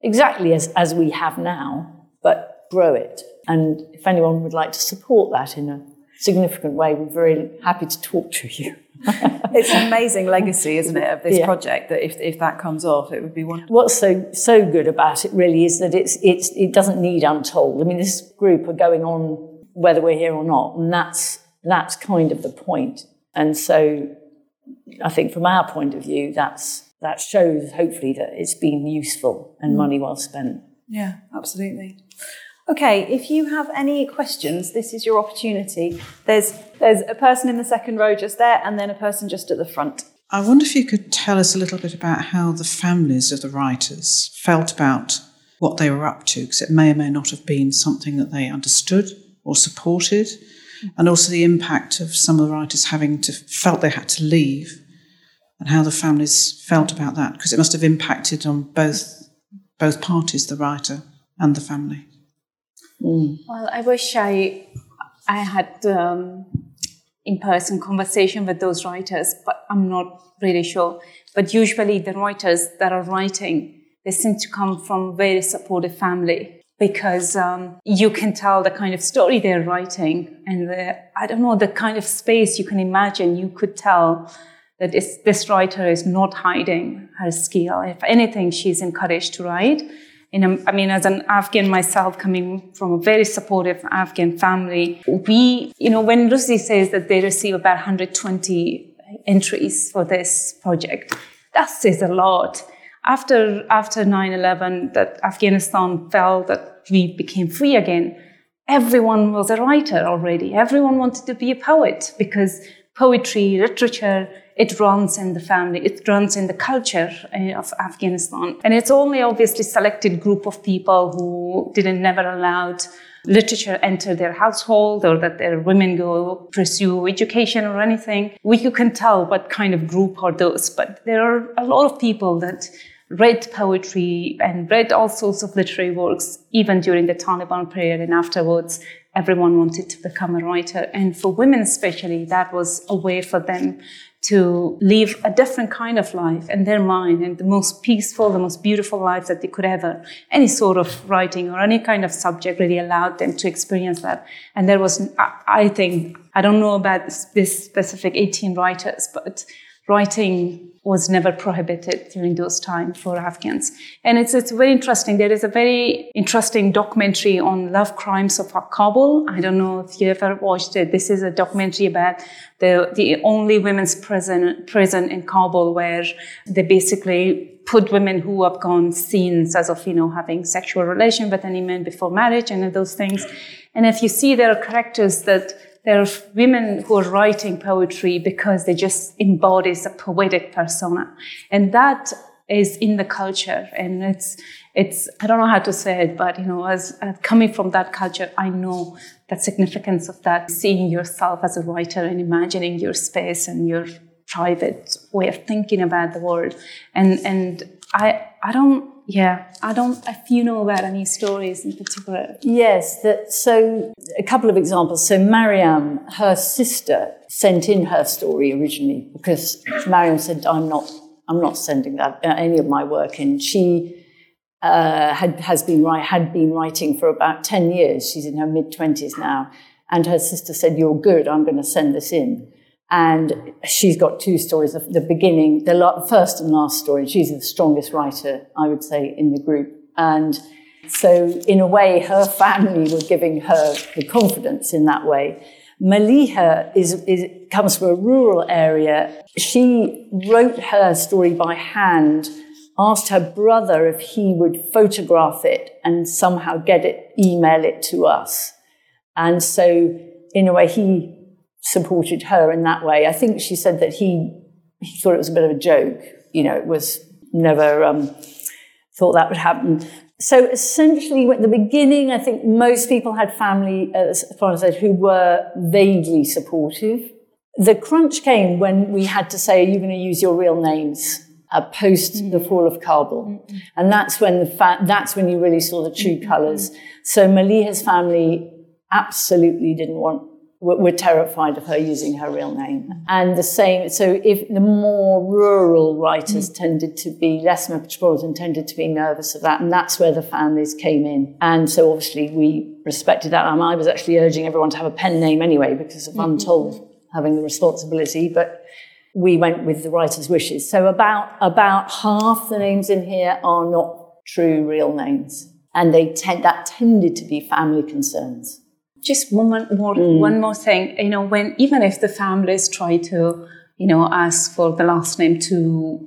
C: exactly as, as we have now, but grow it. And if anyone would like to support that in a significant way, we're very happy to talk to you.
B: It's an amazing legacy, isn't it, of this
C: Yeah.
B: project that if, if that comes off, it would be wonderful.
C: What's so so good about it really is that it's it's it doesn't need untold. I mean, this group are going on whether we're here or not, and that's that's kind of the point. And so, I think from our point of view, that's that shows hopefully that it's been useful and mm. money well spent.
B: Yeah, absolutely. Okay, if you have any questions, this is your opportunity. There's there's a person in the second row just there, and then a person just at the front.
G: I wonder if you could tell us a little bit about how the families of the writers felt about what they were up to, because it may or may not have been something that they understood or supported, mm. and also the impact of some of the writers having to felt they had to leave, and how the families felt about that, because it must have impacted on both both parties, the writer and the family.
D: Well, I wish I I had um, in-person conversation with those writers, but I'm not really sure. But usually, the writers that are writing, they seem to come from very supportive family because um, you can tell the kind of story they're writing, and the I don't know the kind of space you can imagine. You could tell that this, writer is not hiding her skill. If anything, she's encouraged to write. I mean, as an Afghan myself, coming from a very supportive Afghan family, we, you know, when Lucy says that they receive about 120 entries for this project, that says a lot. After after 9/11, that Afghanistan fell, that we became free again. Everyone was a writer already. Everyone wanted to be a poet because poetry, literature, it runs in the family, it runs in the culture uh, of Afghanistan. And it's only obviously selected group of people who didn't never allowed literature enter their household or that their women go pursue education or anything. We you can tell what kind of group are those, but there are a lot of people that read poetry and read all sorts of literary works, even during the Taliban period and afterwards. Everyone wanted to become a writer. And for women, especially, that was a way for them to live a different kind of life in their mind and the most peaceful, the most beautiful life that they could ever. Any sort of writing or any kind of subject really allowed them to experience that. And there was, I think, I don't know about this specific 18 writers, but writing was never prohibited during those times for Afghans. And it's, it's very interesting. There is a very interesting documentary on love crimes of Kabul. I don't know if you ever watched it. This is a documentary about the, the only women's prison, prison in Kabul where they basically put women who have gone scenes as of, you know, having sexual relation with any man before marriage and those things. And if you see there are characters that there are women who are writing poetry because they just embodies a poetic persona. And that is in the culture. And it's, it's, I don't know how to say it, but you know, as, as coming from that culture, I know the significance of that, seeing yourself as a writer and imagining your space and your private way of thinking about the world. And, and I, I don't, yeah, I don't. If you know about any stories in particular,
C: yes. That so a couple of examples. So Mariam, her sister, sent in her story originally because Mariam said, "I'm not, I'm not sending that uh, any of my work in." She uh, had has been had been writing for about ten years. She's in her mid twenties now, and her sister said, "You're good. I'm going to send this in." And she's got two stories. The beginning, the first and last story. She's the strongest writer, I would say, in the group. And so, in a way, her family were giving her the confidence in that way. Maliha is, is, comes from a rural area. She wrote her story by hand, asked her brother if he would photograph it and somehow get it, email it to us. And so, in a way, he supported her in that way. I think she said that he he thought it was a bit of a joke. You know, it was never um, thought that would happen. So essentially, at the beginning, I think most people had family, as far as I said, who were vaguely supportive. The crunch came when we had to say, "Are you going to use your real names?" Uh, post mm-hmm. the fall of Kabul, mm-hmm. and that's when the fa- that's when you really saw the true mm-hmm. colours. So Maliha's family absolutely didn't want were, terrified of her using her real name. And the same, so if the more rural writers mm. tended to be, less metropolitan tended to be nervous of that. And that's where the families came in. And so obviously we respected that. Um, I was actually urging everyone to have a pen name anyway because of mm-hmm. Untold having the responsibility. But we went with the writer's wishes. So about, about half the names in here are not true real names. And they tend, that tended to be family concerns
D: just one more mm. one more thing you know when even if the families try to you know ask for the last name to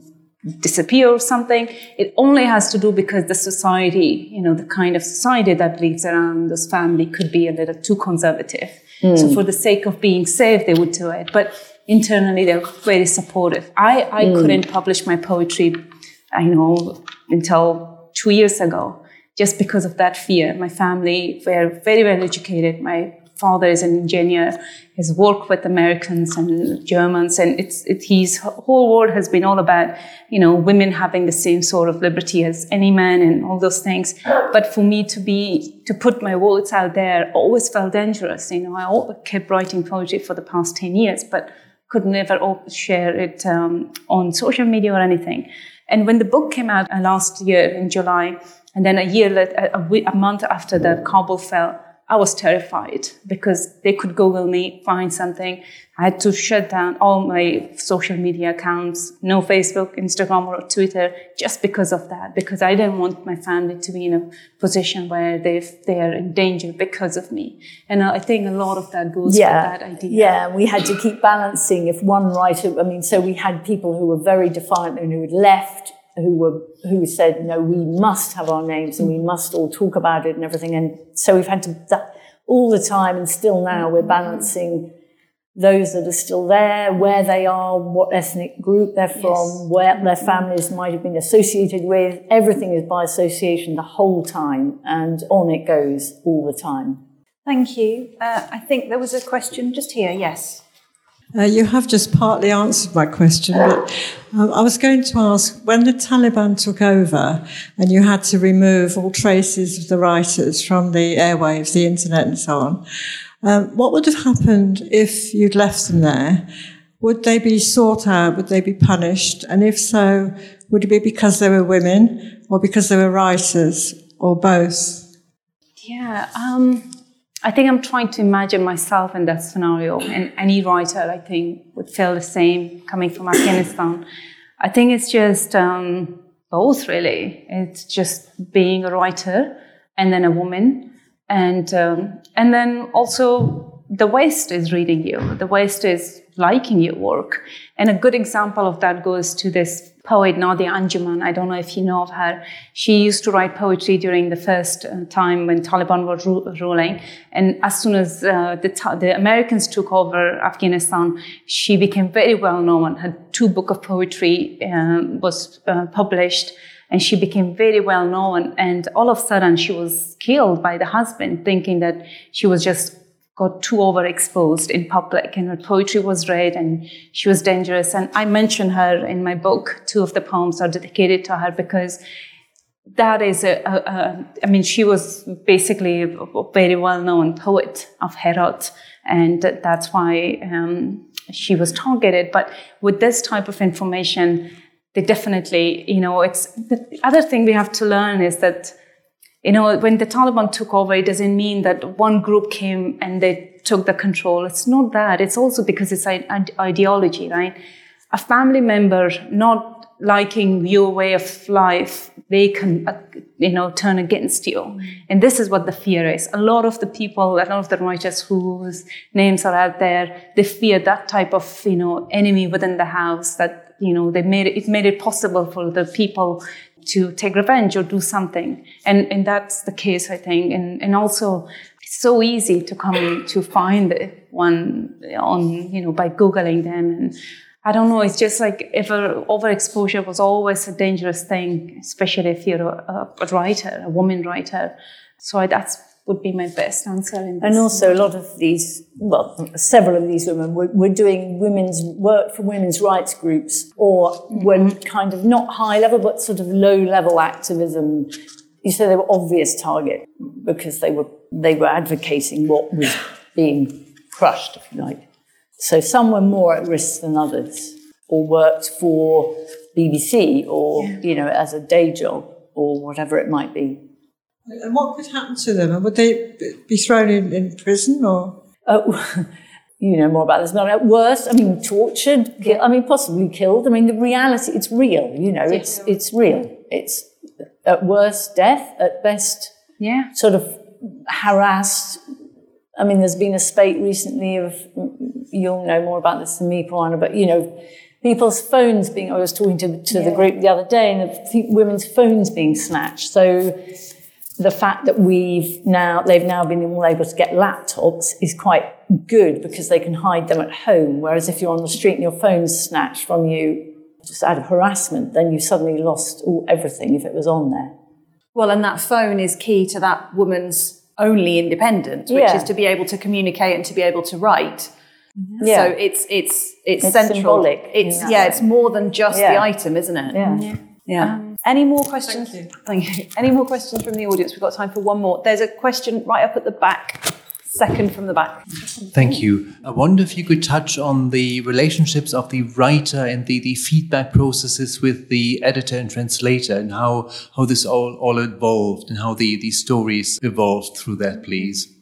D: disappear or something it only has to do because the society you know the kind of society that lives around this family could be a little too conservative mm. so for the sake of being safe they would do it but internally they're very supportive i i mm. couldn't publish my poetry i know until two years ago just because of that fear. My family were very well educated. My father is an engineer. He's worked with Americans and Germans, and it's it, his whole world has been all about you know women having the same sort of liberty as any man and all those things. But for me to be to put my words out there always felt dangerous. You know, I kept writing poetry for the past ten years, but could never share it um, on social media or anything. And when the book came out uh, last year in July, and then a year, a, a, month after the Kabul fell, I was terrified because they could Google me, find something. I had to shut down all my social media accounts, no Facebook, Instagram, or Twitter, just because of that, because I didn't want my family to be in a position where they they are in danger because of me. And I think a lot of that goes yeah. with that idea.
C: Yeah, we had to keep balancing. If one writer, I mean, so we had people who were very defiant and who had left who were who said no we must have our names and we must all talk about it and everything and so we've had to that all the time and still now we're balancing those that are still there, where they are, what ethnic group they're from,
B: Yes.
C: where their families might have been associated with. Everything is by association the whole time, and on it goes all the time.
B: Thank you. Uh, I think there was a question just here. Yes.
H: Uh, you have just partly answered my question, but um, I was going to ask when the Taliban took over and you had to remove all traces of the writers from the airwaves, the internet, and so on, um, what would have happened if you'd left them there? Would they be sought out? Would they be punished? And if so, would it be because they were women or because they were writers or both?
D: Yeah, um, I think I'm trying to imagine myself in that scenario, and any writer, I think, would feel the same coming from Afghanistan. I think it's just um, both, really. It's just being a writer and then a woman, and um, and then also the West is reading you. The West is liking your work, and a good example of that goes to this poet Nadia Anjuman. I don't know if you know of her. She used to write poetry during the first uh, time when Taliban were ru- ruling, and as soon as uh, the, Ta- the Americans took over Afghanistan, she became very well known. Her two book of poetry um, was uh, published and she became very well known. And all of a sudden, she was killed by the husband, thinking that she was just got too overexposed in public, and her poetry was read, and she was dangerous. And I mention her in my book. Two of the poems are dedicated to her because that is a, a, a I mean, she was basically a very well-known poet of Herat. and that's why um, she was targeted. But with this type of information, they definitely, you know, it's the other thing we have to learn is that, you know, when the Taliban took over, it doesn't mean that one group came and they took the control. It's not that. It's also because it's an ideology, right? A family member not liking your way of life, they can, uh, you know, turn against you. And this is what the fear is. A lot of the people, a lot of the writers whose names are out there, they fear that type of, you know, enemy within the house that, you know, they made it, it made it possible for the people to take revenge or do something. And, and that's the case, I think. And, and also, it's so easy to come to find one on, you know, by Googling them and, I don't know. It's just like if a overexposure was always a dangerous thing, especially if you're a, a writer, a woman writer. So I, that's would be my best answer. In this.
C: And also, a lot of these, well, several of these women were, were doing women's work for women's rights groups, or were mm-hmm. kind of not high level, but sort of low level activism. You say they were obvious target because they were they were advocating what was being crushed, if you like. So some were more at risk than others, or worked for BBC, or you know, as a day job, or whatever it might be.
H: And what could happen to them? And would they be thrown in, in prison or?
C: Uh, you know more about this, but at worst, I mean, tortured. ki- I mean, possibly killed. I mean, the reality, it's real. You know, it's it's real. It's at worst death, at best
D: yeah,
C: sort of harassed. I mean, there's been a spate recently of, you'll know more about this than me, Parwana, but you know, people's phones being, I was talking to, to the group the other day, and of fe- women's phones being snatched. So the fact that we've now, they've now been all able to get laptops is quite good because they can hide them at home. Whereas if you're on the street and your phone's snatched from you just out of harassment, then you suddenly lost all, everything if it was on there.
B: Well, and that phone is key to that woman's only independence, which
C: Yeah.
B: is to be able to communicate and to be able to write. Mm-hmm.
C: Yeah.
B: So it's it's it's,
C: It's
B: central.
C: symbolic
B: It's
C: that
B: yeah,
C: way.
B: it's more than just
C: Yeah.
B: the item, isn't it?
C: Yeah.
B: Yeah. Um, any more questions? Thank you. Any more questions from the audience? We've got time for one more. There's a question right up at the back, second from the back.
I: Thank you. I wonder if you could touch on the relationships of the writer and the, the feedback processes with the editor and translator and how, how this all, all evolved and how the, the stories evolved through that, please.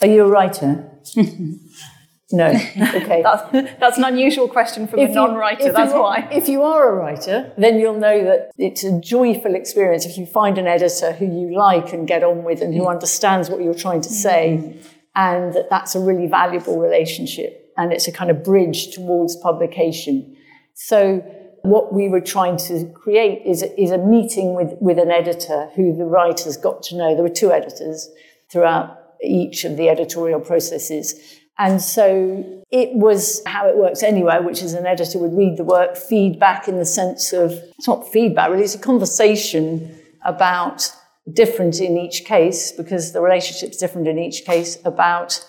C: Are you a writer? no. Okay.
B: That's, that's an unusual question from a non-writer.
C: if
B: That's why.
C: If you are a writer, then you'll know that it's a joyful experience if you find an editor who you like and get on with and who mm. understands what you're trying to mm. say, and that that's a really valuable relationship, and it's a kind of bridge towards publication. So. What we were trying to create is, is a meeting with, with an editor who the writers got to know. There were two editors throughout each of the editorial processes. And so it was how it works anyway, which is an editor would read the work, feedback in the sense of, it's not feedback really, it's a conversation about different in each case because the relationship's different in each case about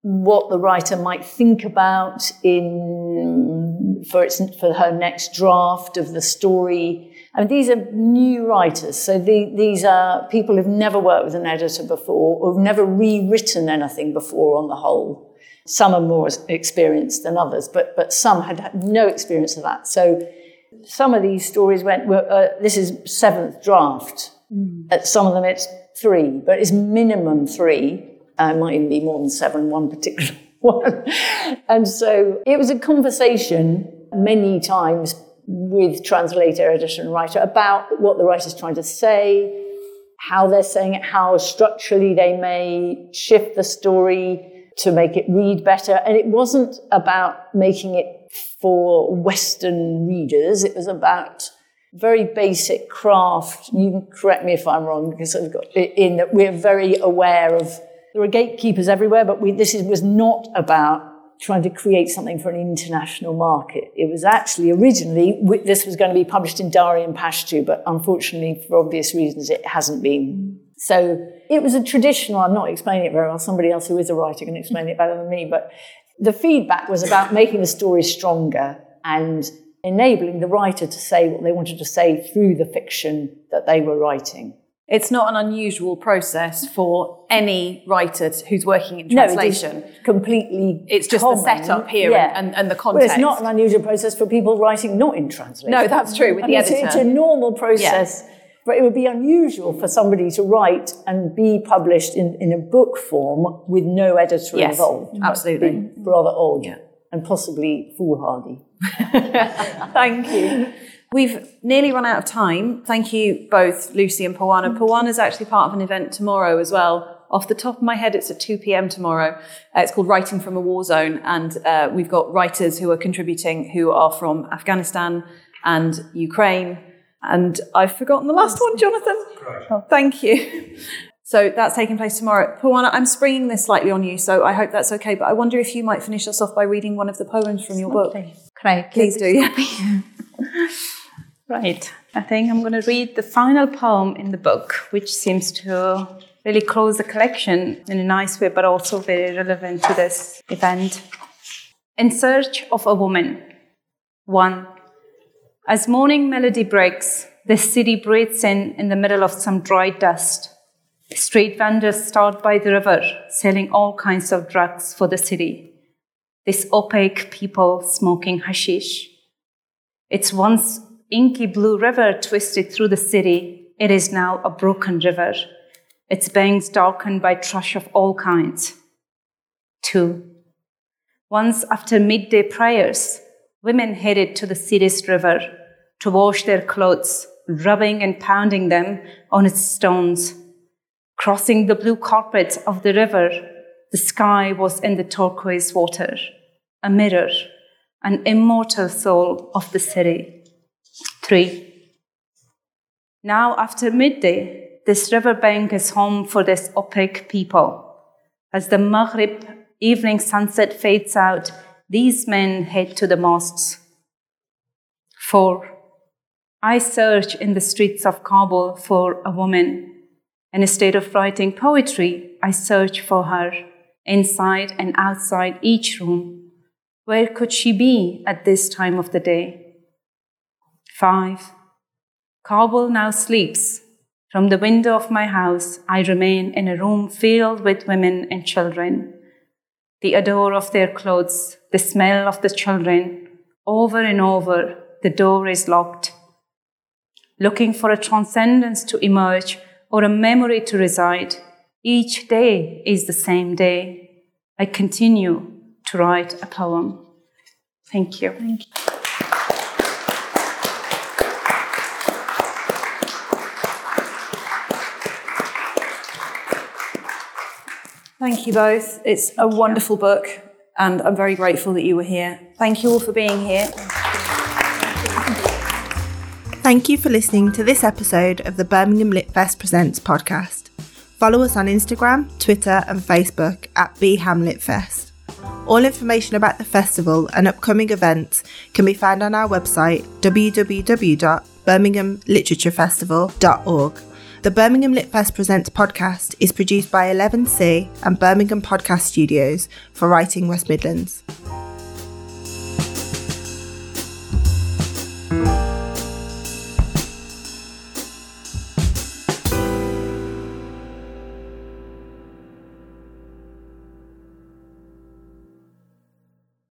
C: what the writer might think about in for its for her next draft of the story. I mean, these are new writers, so the, these are people who've never worked with an editor before, or have never rewritten anything before. On the whole, some are more experienced than others, but but some had, had no experience of that. So some of these stories went. Well, uh, this is seventh draft. Mm. At some of them, it's three, but it's minimum three uh, might even be more than seven, one particular one. and so it was a conversation many times with translator, editor, and writer about what the writer's trying to say, how they're saying it, how structurally they may shift the story to make it read better. And it wasn't about making it for Western readers, it was about very basic craft. You can correct me if I'm wrong, because I've got in that we're very aware of there are gatekeepers everywhere, but we, this is, was not about trying to create something for an international market. It was actually originally, this was going to be published in Dari and Pashto, but unfortunately, for obvious reasons, it hasn't been. So it was a traditional, I'm not explaining it very well, somebody else who is a writer can explain it better than me, but the feedback was about making the story stronger and enabling the writer to say what they wanted to say through the fiction that they were writing.
B: It's not an unusual process for any writer who's working in translation.
C: No, it completely.
B: It's just
C: common.
B: the setup here yeah. and, and, the context.
C: Well, it's not an unusual process for people writing not in translation.
B: No, that's true with the
C: it's,
B: editor.
C: It's a normal process. Yeah. But it would be unusual for somebody to write and be published in, in a book form with no editor
B: yes,
C: involved.
B: Absolutely.
C: Rather odd. Yeah. And possibly foolhardy.
B: Thank you. We've nearly run out of time. Thank you both, Lucy and Parwana. Parwana is actually part of an event tomorrow as well. Off the top of my head, it's at 2 p.m. tomorrow. Uh, it's called Writing from a War Zone, and uh, we've got writers who are contributing who are from Afghanistan and Ukraine. And I've forgotten the last one, Jonathan. Oh, thank you. So that's taking place tomorrow. Parwana, I'm springing this slightly on you, so I hope that's okay. But I wonder if you might finish us off by reading one of the poems from your book. Can
D: I
B: please, please do? Yeah.
D: Right. I think I'm going to read the final poem in the book, which seems to really close the collection in a nice way, but also very relevant to this event. In Search of a Woman. 1. As morning melody breaks, the city breathes in in the middle of some dry dust. Street vendors start by the river, selling all kinds of drugs for the city. This opaque people smoking hashish. It's once inky blue river twisted through the city, it is now a broken river, its banks darkened by trash of all kinds. Two, once after midday prayers, women headed to the city's river to wash their clothes, rubbing and pounding them on its stones. Crossing the blue carpet of the river, the sky was in the turquoise water, a mirror, an immortal soul of the city. 3. Now, after midday, this riverbank is home for this opaque people. As the Maghrib evening sunset fades out, these men head to the mosques. 4. I search in the streets of Kabul for a woman. And instead of writing poetry, I search for her inside and outside each room. Where could she be at this time of the day? 5. Kabul now sleeps. From the window of my house, I remain in a room filled with women and children. The odor of their clothes, the smell of the children, over and over, the door is locked. Looking for a transcendence to emerge or a memory to reside, each day is the same day. I continue to write a poem. Thank you.
B: Thank you. Thank you both. It's a wonderful book, and I'm very grateful that you were here. Thank you all for being here.
J: Thank you for listening to this episode of the Birmingham Lit Fest Presents podcast. Follow us on Instagram, Twitter, and Facebook at B Hamlet Fest. All information about the festival and upcoming events can be found on our website www.birminghamliteratureFestival.org. The Birmingham Lit Fest Presents podcast is produced by 11C and Birmingham Podcast Studios for Writing West Midlands.